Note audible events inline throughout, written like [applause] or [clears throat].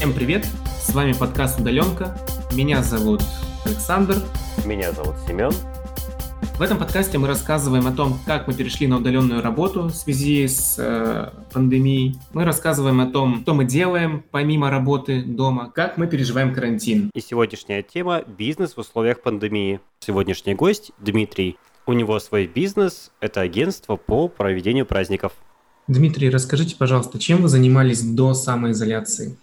Всем привет! С вами подкаст «Удаленка». Меня зовут Александр. Меня зовут Семен. В этом подкасте мы рассказываем о том, как мы перешли на удаленную работу в связи с э, пандемией. Мы рассказываем о том, что мы делаем помимо работы дома, как мы переживаем карантин. И сегодняшняя тема – бизнес в условиях пандемии. Сегодняшний гость – Дмитрий. У него свой бизнес – это агентство по проведению праздников. Дмитрий, расскажите, пожалуйста, чем вы занимались до самоизоляции?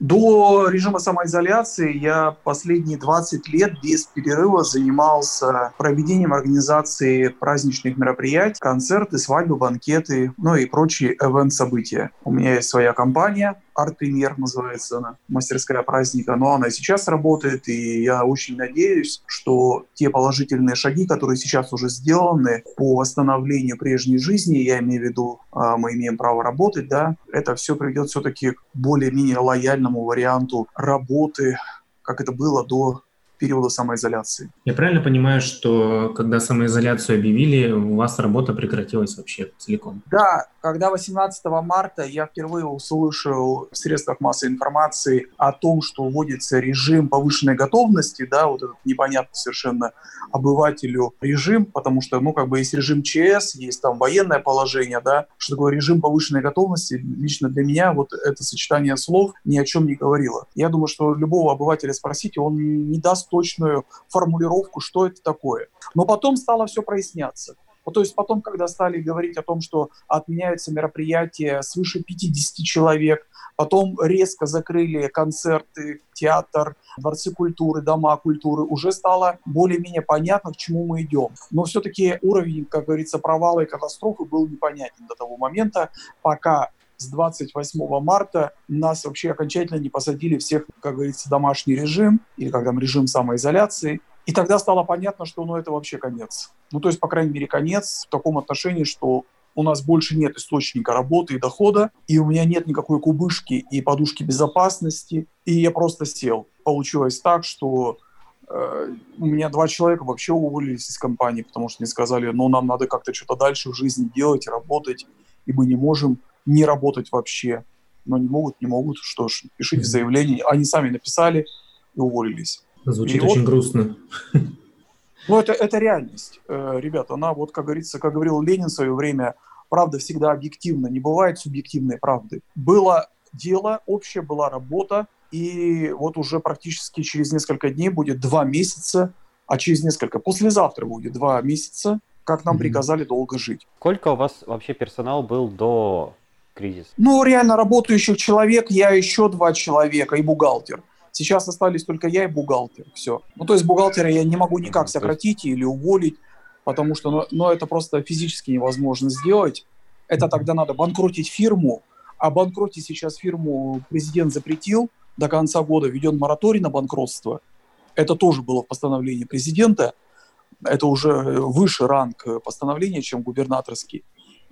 До режима самоизоляции я последние 20 лет без перерыва занимался проведением организации праздничных мероприятий, концерты, свадьбы, банкеты, ну и прочие event-события. У меня есть своя компания, арт-премьер называется она, мастерская праздника, но она сейчас работает, и я очень надеюсь, что те положительные шаги, которые сейчас уже сделаны по восстановлению прежней жизни, я имею в виду, а, мы имеем право работать, да, это все приведет все-таки к более-менее лояльному варианту работы, как это было до периода самоизоляции. Я правильно понимаю, что когда самоизоляцию объявили, у вас работа прекратилась вообще целиком? Да, когда 18 марта я впервые услышал в средствах массовой информации о том, что вводится режим повышенной готовности, да, вот этот непонятный совершенно обывателю режим, потому что, ну, как бы есть режим ЧС, есть там военное положение, да, что такое режим повышенной готовности, лично для меня вот это сочетание слов ни о чем не говорило. Я думаю, что любого обывателя спросите, он не даст точную формулировку, что это такое. Но потом стало все проясняться. Вот, то есть потом, когда стали говорить о том, что отменяются мероприятия свыше 50 человек, потом резко закрыли концерты, театр, дворцы культуры, дома культуры, уже стало более-менее понятно, к чему мы идем. Но все-таки уровень, как говорится, провала и катастрофы был непонятен до того момента, пока с 28 марта нас вообще окончательно не посадили всех, как говорится, домашний режим, или как там режим самоизоляции. И тогда стало понятно, что ну, это вообще конец. Ну, то есть, по крайней мере, конец в таком отношении, что у нас больше нет источника работы и дохода, и у меня нет никакой кубышки и подушки безопасности, и я просто сел. Получилось так, что э, у меня два человека вообще уволились из компании, потому что мне сказали, ну, нам надо как-то что-то дальше в жизни делать, работать, и мы не можем не работать вообще. Но не могут, не могут, что ж, пишите заявление. Они сами написали и уволились. Звучит и очень вот, грустно. Ну, это, это реальность, э, ребята. Она, вот, как говорится, как говорил Ленин в свое время, правда всегда объективна, не бывает субъективной правды. Было дело, общее была работа, и вот уже практически через несколько дней будет два месяца, а через несколько, послезавтра будет два месяца, как нам mm-hmm. приказали долго жить. Сколько у вас вообще персонал был до кризиса? Ну, реально работающих человек, я еще два человека и бухгалтер. Сейчас остались только я и бухгалтер. Все. Ну, то есть бухгалтера я не могу никак сократить или уволить, потому что ну, ну, это просто физически невозможно сделать. Это тогда надо банкротить фирму, а банкротить сейчас фирму президент запретил. До конца года введен мораторий на банкротство. Это тоже было в постановлении президента. Это уже выше ранг постановления, чем губернаторский.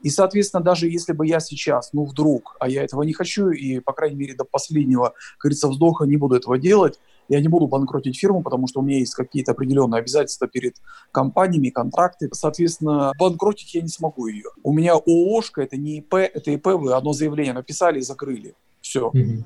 И, соответственно, даже если бы я сейчас, ну, вдруг, а я этого не хочу, и, по крайней мере, до последнего, как говорится, вздоха не буду этого делать, я не буду банкротить фирму, потому что у меня есть какие-то определенные обязательства перед компаниями, контракты. Соответственно, банкротить я не смогу ее. У меня ООшка, это не ИП, это ИП, вы одно заявление написали и закрыли. Все. Mm-hmm.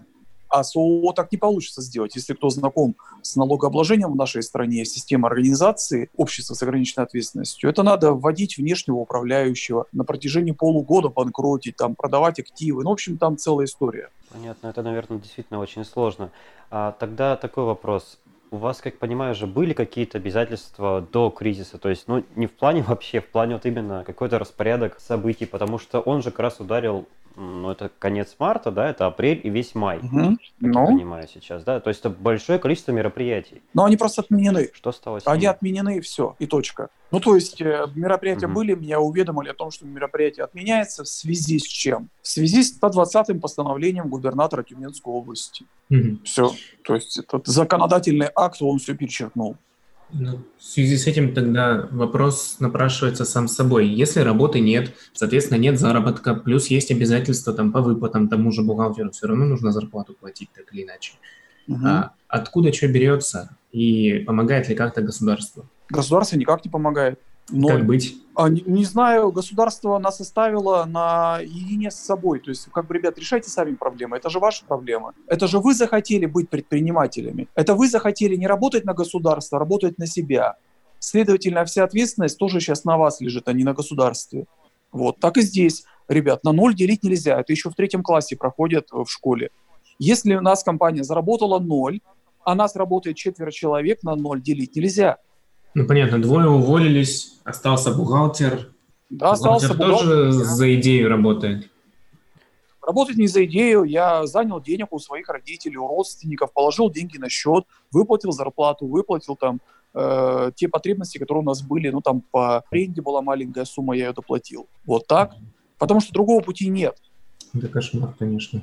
А с ООО так не получится сделать. Если кто знаком с налогообложением в нашей стране, система организации общества с ограниченной ответственностью, это надо вводить внешнего управляющего, на протяжении полугода банкротить, там, продавать активы. Ну, в общем, там целая история. Понятно, это, наверное, действительно очень сложно. А тогда такой вопрос. У вас, как понимаю, же были какие-то обязательства до кризиса? То есть, ну, не в плане вообще, в плане вот именно какой-то распорядок событий, потому что он же как раз ударил ну, это конец марта, да, это апрель и весь май, угу. как ну. я понимаю сейчас, да, то есть это большое количество мероприятий. Но они просто отменены. Что стало с ними? Они отменены и все, и точка. Ну, то есть э, мероприятия угу. были, меня уведомили о том, что мероприятие отменяется в связи с чем? В связи с 120-м постановлением губернатора Тюменской области. Угу. Все. То есть этот законодательный акт, он все перечеркнул. Ну, в связи с этим тогда вопрос напрашивается сам собой. Если работы нет, соответственно, нет заработка, плюс есть обязательства там, по выплатам тому же бухгалтеру, все равно нужно зарплату платить так или иначе. Угу. А откуда что берется и помогает ли как-то государство? Государство никак не помогает. Ноль. Как быть? А, не, не знаю, государство нас оставило на едине с собой. То есть, как бы, ребят, решайте сами проблемы. Это же ваша проблема. Это же вы захотели быть предпринимателями. Это вы захотели не работать на государство, а работать на себя. Следовательно, вся ответственность тоже сейчас на вас лежит, а не на государстве. Вот, так и здесь. Ребят, на ноль делить нельзя. Это еще в третьем классе проходят в школе. Если у нас компания заработала ноль, а нас работает четверо человек, на ноль делить нельзя. Ну, понятно, двое уволились, остался бухгалтер. Да, остался бухгалтер. тоже да. за идею работает. Работать не за идею. Я занял денег у своих родителей, у родственников, положил деньги на счет, выплатил зарплату, выплатил там э, те потребности, которые у нас были. Ну, там по аренде была маленькая сумма, я ее доплатил. Вот так. Потому что другого пути нет. Это кошмар, конечно.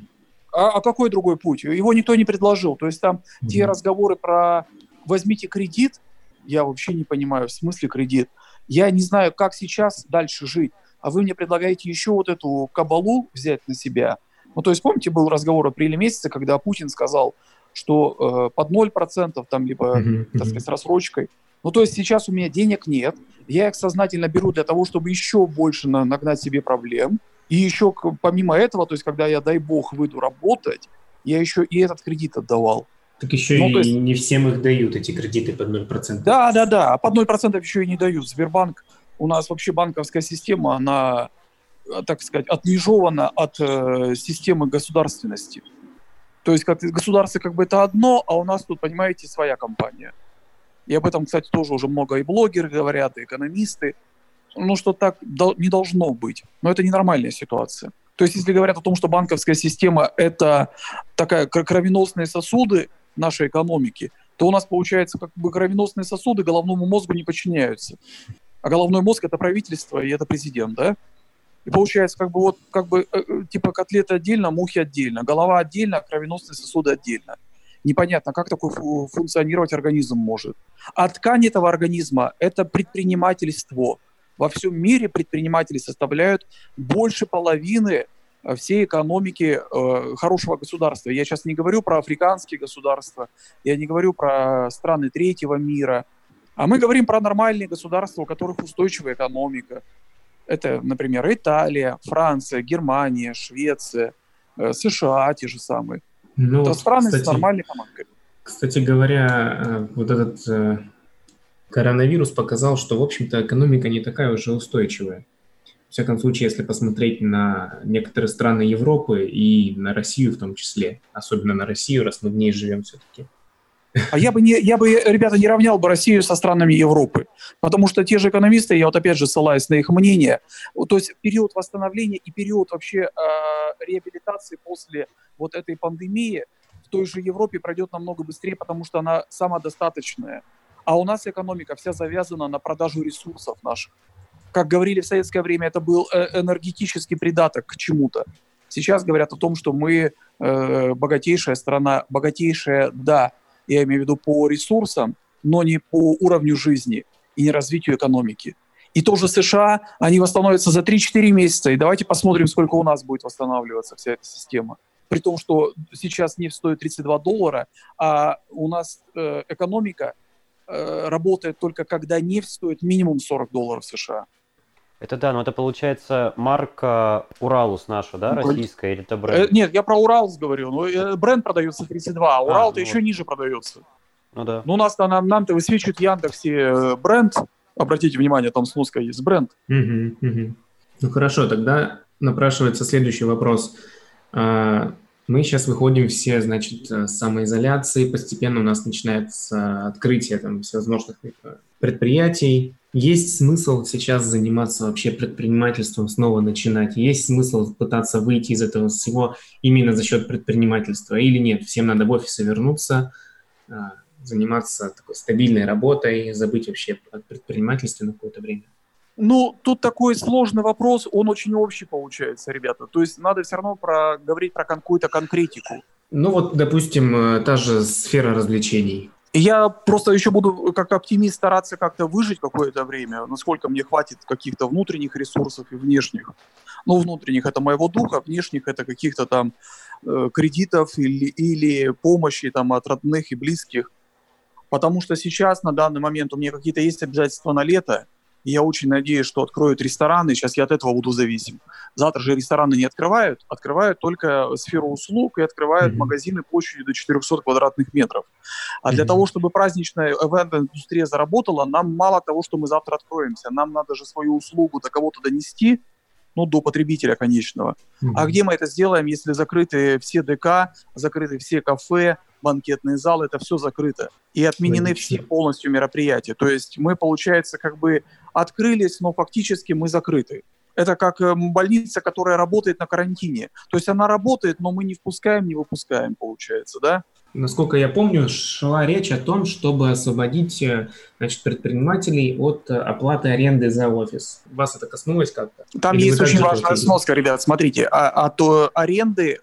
А, а какой другой путь? Его никто не предложил. То есть там mm те разговоры про возьмите кредит, я вообще не понимаю, в смысле кредит. Я не знаю, как сейчас дальше жить. А вы мне предлагаете еще вот эту кабалу взять на себя. Ну, то есть, помните, был разговор о апреле месяце, когда Путин сказал, что э, под 0%, там, либо, mm-hmm. так сказать, с рассрочкой. Ну, то есть сейчас у меня денег нет, я их сознательно беру для того, чтобы еще больше на, нагнать себе проблем. И еще помимо этого, то есть когда я, дай бог, выйду работать, я еще и этот кредит отдавал. Так еще ну, и есть... не всем их дают, эти кредиты под 0%. Да, да, да. А под 0% еще и не дают. Сбербанк, у нас вообще банковская система, она, э, так сказать, отмежована от э, системы государственности. То есть как государство как бы это одно, а у нас тут, понимаете, своя компания. И об этом, кстати, тоже уже много и блогеры говорят, и экономисты. Ну, что так не должно быть. Но это ненормальная ситуация. То есть, если говорят о том, что банковская система – это такая кровеносные сосуды, нашей экономики, то у нас получается как бы кровеносные сосуды головному мозгу не подчиняются. А головной мозг это правительство и это президент, да? И получается как бы вот как бы э, э, типа котлеты отдельно, мухи отдельно, голова отдельно, кровеносные сосуды отдельно. Непонятно, как такой функционировать организм может. А ткань этого организма – это предпринимательство. Во всем мире предприниматели составляют больше половины всей экономики э, хорошего государства. Я сейчас не говорю про африканские государства, я не говорю про страны третьего мира, а мы говорим про нормальные государства, у которых устойчивая экономика. Это, например, Италия, Франция, Германия, Швеция, э, США те же самые. Ну, Это страны кстати, с нормальной экономикой. Кстати говоря, э, вот этот э, коронавирус показал, что, в общем-то, экономика не такая уже устойчивая. В всяком случае, если посмотреть на некоторые страны Европы и на Россию в том числе, особенно на Россию, раз мы в ней живем все-таки. А я бы, не, я бы, ребята, не равнял бы Россию со странами Европы, потому что те же экономисты, я вот опять же ссылаюсь на их мнение, то есть период восстановления и период вообще э, реабилитации после вот этой пандемии в той же Европе пройдет намного быстрее, потому что она самодостаточная. А у нас экономика вся завязана на продажу ресурсов наших как говорили в советское время, это был э, энергетический придаток к чему-то. Сейчас говорят о том, что мы э, богатейшая страна, богатейшая, да, я имею в виду по ресурсам, но не по уровню жизни и не развитию экономики. И тоже США, они восстановятся за 3-4 месяца. И давайте посмотрим, сколько у нас будет восстанавливаться вся эта система. При том, что сейчас нефть стоит 32 доллара, а у нас э, экономика э, работает только когда нефть стоит минимум 40 долларов США. Это да, но это получается марка Уралус наша, да, российская, или это бренд? Э, нет, я про Уралус говорю. Ну, э, бренд продается 32, а, а Урал-то ну, еще вот. ниже продается. Ну да. Ну, у нас-то нам, нам-то высвечивает Яндексе э, бренд. Обратите внимание, там сноска есть бренд. Угу, угу. Ну хорошо, тогда напрашивается следующий вопрос. А, мы сейчас выходим все, значит, с самоизоляции, постепенно у нас начинается открытие там всевозможных предприятий, есть смысл сейчас заниматься вообще предпринимательством, снова начинать? Есть смысл пытаться выйти из этого всего именно за счет предпринимательства или нет? Всем надо в офисы вернуться, а, заниматься такой стабильной работой, забыть вообще о предпринимательстве на какое-то время? Ну, тут такой сложный вопрос, он очень общий получается, ребята. То есть надо все равно про, говорить про какую-то конкретику. Ну вот, допустим, э, та же сфера развлечений. Я просто еще буду как оптимист стараться как-то выжить какое-то время, насколько мне хватит каких-то внутренних ресурсов и внешних. Ну, внутренних это моего духа, внешних это каких-то там э, кредитов или, или помощи там от родных и близких. Потому что сейчас, на данный момент, у меня какие-то есть обязательства на лето. Я очень надеюсь, что откроют рестораны. Сейчас я от этого буду зависим. Завтра же рестораны не открывают, открывают только сферу услуг и открывают mm-hmm. магазины площадью до 400 квадратных метров. А mm-hmm. для того, чтобы праздничная ивент-индустрия заработала, нам мало того, что мы завтра откроемся. Нам надо же свою услугу до кого-то донести, ну, до потребителя конечного. Mm-hmm. А где мы это сделаем, если закрыты все ДК, закрыты все кафе, банкетные залы, это все закрыто. И отменены все полностью мероприятия. То есть мы, получается, как бы открылись, но фактически мы закрыты. Это как э, больница, которая работает на карантине. То есть она работает, но мы не впускаем, не выпускаем, получается, да? Насколько я помню, шла речь о том, чтобы освободить э, значит, предпринимателей от э, оплаты аренды за офис. Вас это коснулось как-то? Там Или есть очень важная сноска, ребят. Смотрите, а, а то аренды,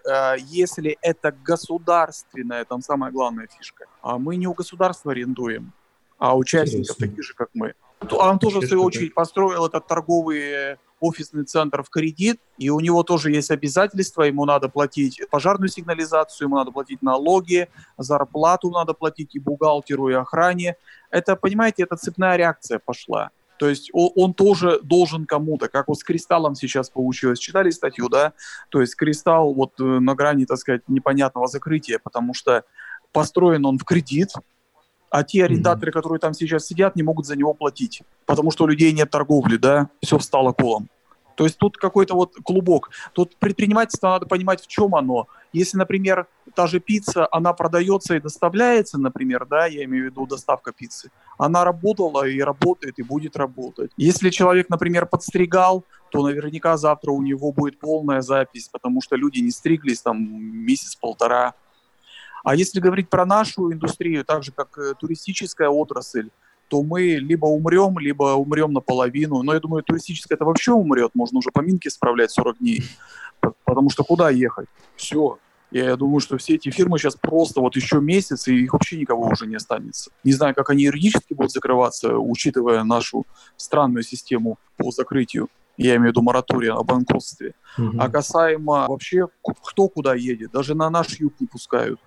если это государственная, там самая главная фишка, а мы не у государства арендуем, а участников таких же, как мы. Он тоже, в свою очередь, построил этот торговый офисный центр в кредит, и у него тоже есть обязательства, ему надо платить пожарную сигнализацию, ему надо платить налоги, зарплату надо платить и бухгалтеру, и охране. Это, понимаете, это цепная реакция пошла. То есть он, тоже должен кому-то, как вот с Кристаллом сейчас получилось. Читали статью, да? То есть Кристалл вот э, на грани, так сказать, непонятного закрытия, потому что построен он в кредит, а те арендаторы, mm-hmm. которые там сейчас сидят, не могут за него платить, потому что у людей нет торговли, да, все встало колом. То есть тут какой-то вот клубок. Тут предпринимательство надо понимать, в чем оно. Если, например, та же пицца, она продается и доставляется, например, да, я имею в виду доставка пиццы, она работала и работает, и будет работать. Если человек, например, подстригал, то наверняка завтра у него будет полная запись, потому что люди не стриглись там месяц-полтора. А если говорить про нашу индустрию, так же как э, туристическая отрасль, то мы либо умрем, либо умрем наполовину. Но я думаю, туристическая это вообще умрет, можно уже поминки справлять 40 дней. Потому что куда ехать? Все. Я думаю, что все эти фирмы сейчас просто вот еще месяц, и их вообще никого уже не останется. Не знаю, как они юридически будут закрываться, учитывая нашу странную систему по закрытию. Я имею в виду моратория о банкротстве. Угу. А касаемо вообще, кто куда едет, даже на наш юг не пускают.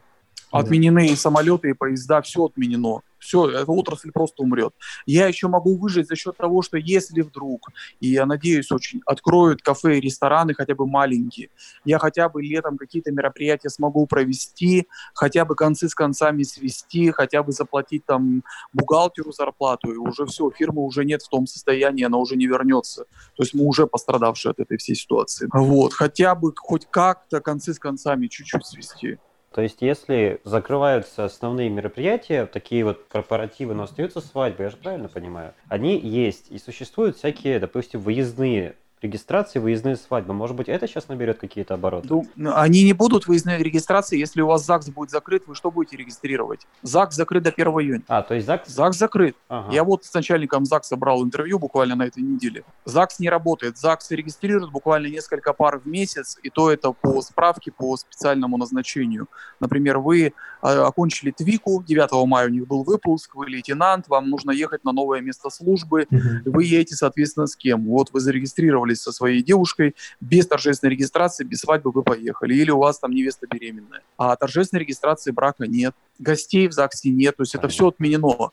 Отменены и самолеты, и поезда, все отменено. Все, эта отрасль просто умрет. Я еще могу выжить за счет того, что если вдруг, и я надеюсь очень, откроют кафе и рестораны хотя бы маленькие, я хотя бы летом какие-то мероприятия смогу провести, хотя бы концы с концами свести, хотя бы заплатить там бухгалтеру зарплату, и уже все, фирмы уже нет в том состоянии, она уже не вернется. То есть мы уже пострадавшие от этой всей ситуации. Вот, хотя бы хоть как-то концы с концами чуть-чуть свести. То есть, если закрываются основные мероприятия, такие вот корпоративы, но остаются свадьбы, я же правильно понимаю, они есть. И существуют всякие, допустим, выездные регистрации, выездные свадьбы. Может быть, это сейчас наберет какие-то обороты? Ну, они не будут выездные регистрации, если у вас ЗАГС будет закрыт, вы что будете регистрировать? ЗАГС закрыт до 1 июня. А, то есть ЗАГС? ЗАГС закрыт. Ага. Я вот с начальником ЗАГСа брал интервью буквально на этой неделе. ЗАГС не работает. ЗАГС регистрирует буквально несколько пар в месяц, и то это по справке, по специальному назначению. Например, вы а, окончили ТВИКу, 9 мая у них был выпуск, вы лейтенант, вам нужно ехать на новое место службы, угу. вы едете, соответственно, с кем? Вот вы зарегистрировали познакомились со своей девушкой, без торжественной регистрации, без свадьбы вы поехали. Или у вас там невеста беременная. А торжественной регистрации брака нет. Гостей в ЗАГСе нет. То есть это все отменено.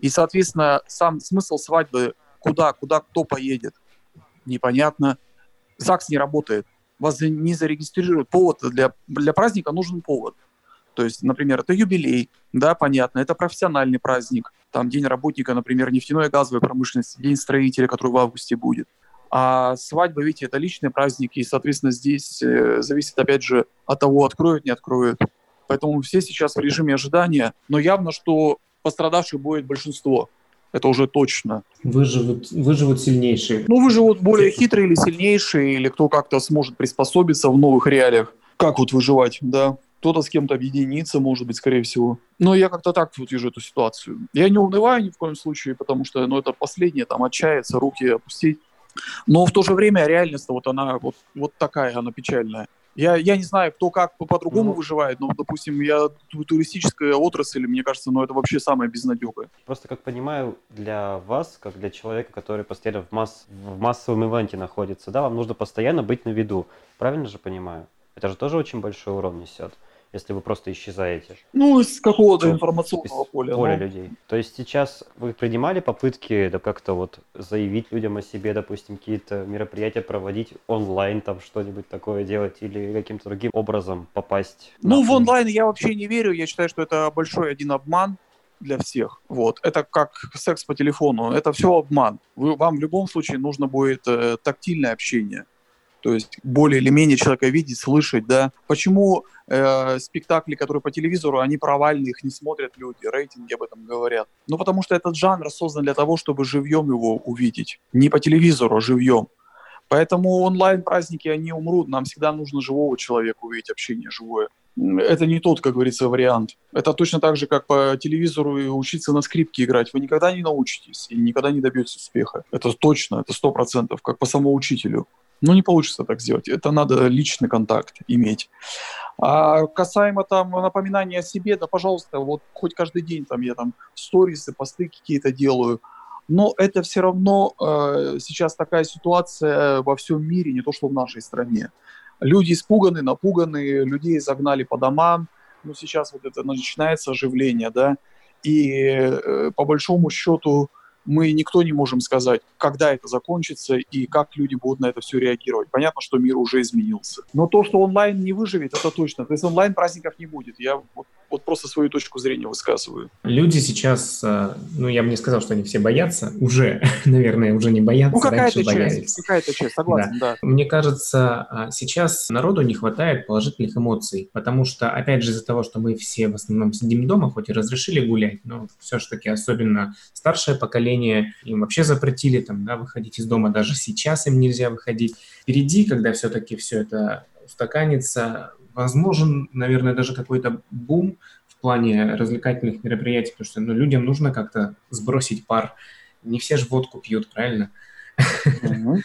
И, соответственно, сам смысл свадьбы, куда, куда кто поедет, непонятно. ЗАГС не работает. Вас не зарегистрируют. Повод для, для праздника нужен повод. То есть, например, это юбилей, да, понятно, это профессиональный праздник, там день работника, например, нефтяной и газовой промышленности, день строителя, который в августе будет. А свадьба, видите, это личные праздники, и, соответственно, здесь э, зависит, опять же, от того, откроют, не откроют. Поэтому все сейчас в режиме ожидания, но явно, что пострадавших будет большинство. Это уже точно. Выживут, выживут сильнейшие. Ну, выживут более хитрые или сильнейшие, или кто как-то сможет приспособиться в новых реалиях. Как вот выживать, да? Кто-то с кем-то объединиться, может быть, скорее всего. Но я как-то так вот вижу эту ситуацию. Я не унываю ни в коем случае, потому что ну, это последнее, там, отчаяться, руки опустить. Но в то же время реальность вот она вот, вот такая, она печальная. Я, я не знаю, кто как по-другому ну, выживает, но, допустим, я туристическая отрасль, мне кажется, ну это вообще самое безнадегое. Просто, как понимаю, для вас, как для человека, который постоянно в, масс, в массовом ивенте находится, да, вам нужно постоянно быть на виду. Правильно же понимаю? Это же тоже очень большой урон несет. Если вы просто исчезаете? Ну, из какого-то информационного поля. Поля ну. людей. То есть сейчас вы принимали попытки да, как-то вот заявить людям о себе, допустим, какие-то мероприятия проводить онлайн, там что-нибудь такое делать или каким-то другим образом попасть? Ну, в онлайн я вообще не верю. Я считаю, что это большой один обман для всех. Вот. Это как секс по телефону. Это все обман. Вы, вам в любом случае нужно будет э, тактильное общение. То есть более или менее человека видеть, слышать, да. Почему э, спектакли, которые по телевизору, они провальные, их не смотрят люди, рейтинги об этом говорят? Ну, потому что этот жанр создан для того, чтобы живьем его увидеть. Не по телевизору, а живьем. Поэтому онлайн-праздники, они умрут. Нам всегда нужно живого человека увидеть, общение живое это не тот, как говорится, вариант. Это точно так же, как по телевизору учиться на скрипке играть. Вы никогда не научитесь и никогда не добьетесь успеха. Это точно, это сто процентов, как по самоучителю. Но не получится так сделать. Это надо личный контакт иметь. А касаемо там напоминания о себе, да, пожалуйста, вот хоть каждый день там я там сторисы, посты какие-то делаю. Но это все равно э, сейчас такая ситуация во всем мире, не то что в нашей стране. Люди испуганы, напуганы, людей загнали по домам. Ну, сейчас вот это начинается оживление, да. И э, по большому счету мы никто не можем сказать, когда это закончится и как люди будут на это все реагировать. Понятно, что мир уже изменился. Но то, что онлайн не выживет, это точно. То есть онлайн праздников не будет. Я вот, вот просто свою точку зрения высказываю. Люди сейчас, э, ну я бы не сказал, что они все боятся, уже, [laughs] наверное, уже не боятся. Ну какая-то часть, какая-то часть, согласен, да. да. Мне кажется, а, сейчас народу не хватает положительных эмоций, потому что, опять же, из-за того, что мы все в основном сидим дома, хоть и разрешили гулять, но все-таки особенно старшее поколение, им вообще запретили там, да, выходить из дома, даже сейчас им нельзя выходить. Впереди, когда все-таки все это устаканится, возможен, наверное, даже какой-то бум в плане развлекательных мероприятий, потому что ну, людям нужно как-то сбросить пар. Не все же водку пьют, правильно? [laughs]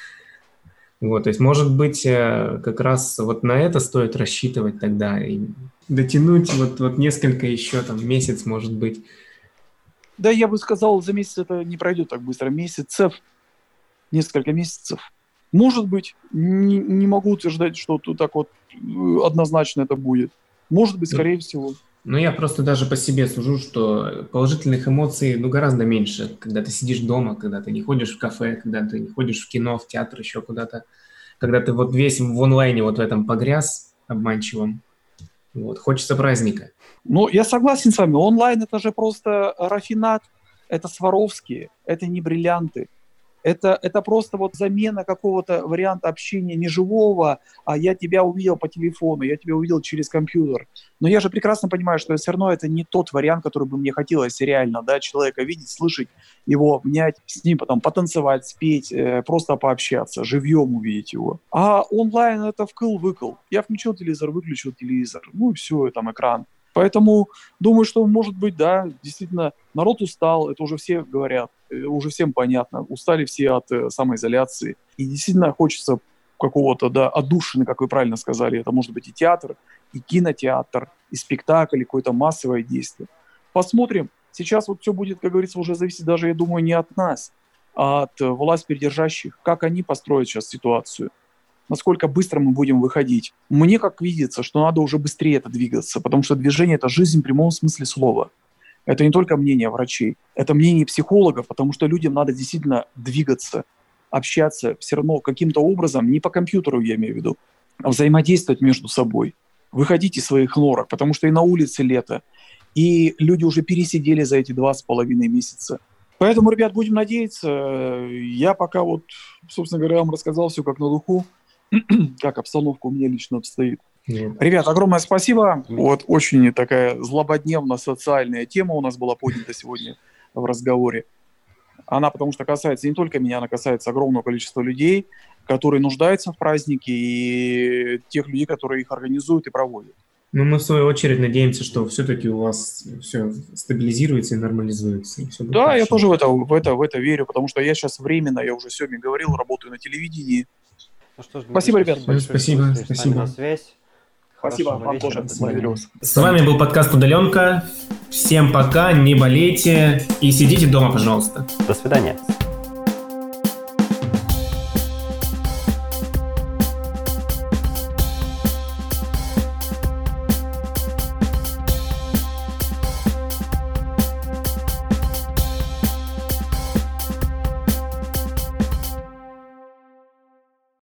Вот, то есть, может быть, э, как раз вот на это стоит рассчитывать тогда и дотянуть вот, вот несколько еще, там, месяц, может быть. Да, я бы сказал, за месяц это не пройдет так быстро. Месяцев, несколько месяцев. Может быть, не, не могу утверждать, что тут так вот э, однозначно это будет. Может быть, скорее всего. Ну, я просто даже по себе сужу, что положительных эмоций, ну, гораздо меньше, когда ты сидишь дома, когда ты не ходишь в кафе, когда ты не ходишь в кино, в театр, еще куда-то, когда ты вот весь в онлайне вот в этом погряз обманчивом. Вот, хочется праздника. Ну, я согласен с вами, онлайн это же просто рафинат, это Сваровские, это не бриллианты. Это, это просто вот замена какого-то варианта общения не живого, а я тебя увидел по телефону, я тебя увидел через компьютер. Но я же прекрасно понимаю, что все равно это не тот вариант, который бы мне хотелось реально, да, человека видеть, слышать, его обнять, с ним потом потанцевать, спеть, э, просто пообщаться, живьем увидеть его. А онлайн это вкл-выкл. Я включил телевизор, выключил телевизор, ну и все, там экран. Поэтому думаю, что, может быть, да, действительно, народ устал, это уже все говорят, уже всем понятно, устали все от э, самоизоляции. И действительно хочется какого-то, да, отдушины, как вы правильно сказали. Это может быть и театр, и кинотеатр, и спектакль, и какое-то массовое действие. Посмотрим. Сейчас вот все будет, как говорится, уже зависеть даже, я думаю, не от нас, а от э, власть передержащих, как они построят сейчас ситуацию насколько быстро мы будем выходить. Мне как видится, что надо уже быстрее это двигаться, потому что движение – это жизнь в прямом смысле слова. Это не только мнение врачей, это мнение психологов, потому что людям надо действительно двигаться, общаться все равно каким-то образом, не по компьютеру я имею в виду, а взаимодействовать между собой, выходить из своих норок, потому что и на улице лето, и люди уже пересидели за эти два с половиной месяца. Поэтому, ребят, будем надеяться. Я пока вот, собственно говоря, вам рассказал все как на духу. [clears throat] как обстановка у меня лично обстоит. Нет. Ребят, огромное спасибо. Вот очень такая злободневно социальная тема у нас была поднята сегодня в разговоре. Она потому что касается не только меня, она касается огромного количества людей, которые нуждаются в празднике и тех людей, которые их организуют и проводят. Ну, мы в свою очередь надеемся, что все-таки у вас все стабилизируется и нормализуется. И все да, хорошо. я тоже в это, в, это, в это верю, потому что я сейчас временно, я уже сегодня говорил, работаю на телевидении, ну что ж, спасибо, ребят. Спасибо, спасибо. На связь. Спасибо вам тоже. С вами был подкаст «Удаленка». Всем пока, не болейте и сидите дома, пожалуйста. До свидания.